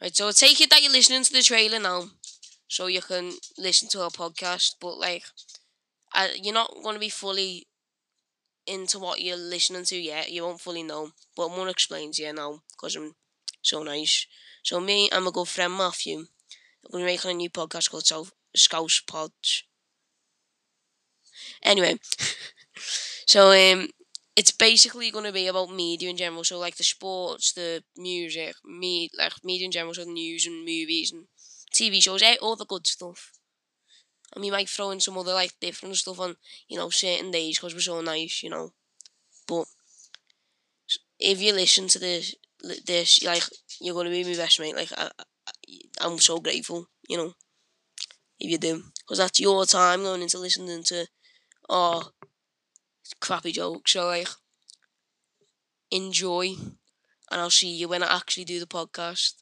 Right, so I take it that you're listening to the trailer now, so you can listen to our podcast. But like, uh, you're not going to be fully into what you're listening to yet. You won't fully know, but I'm to explain to you now because I'm so nice. So me and my good friend Matthew, we're making a new podcast called South Scousepods. Anyway, so um, it's basically going to be about media in general. So like the sports, the music, me like media in general, so the news and movies and TV shows, eh, all the good stuff. And we might throw in some other like different stuff on you know certain days because we're so nice, you know. But if you listen to this, this like you're gonna be my best mate. Like I, I I'm so grateful, you know. If you do, because that's your time going into listening to, oh, crappy jokes. So like, enjoy, and I'll see you when I actually do the podcast.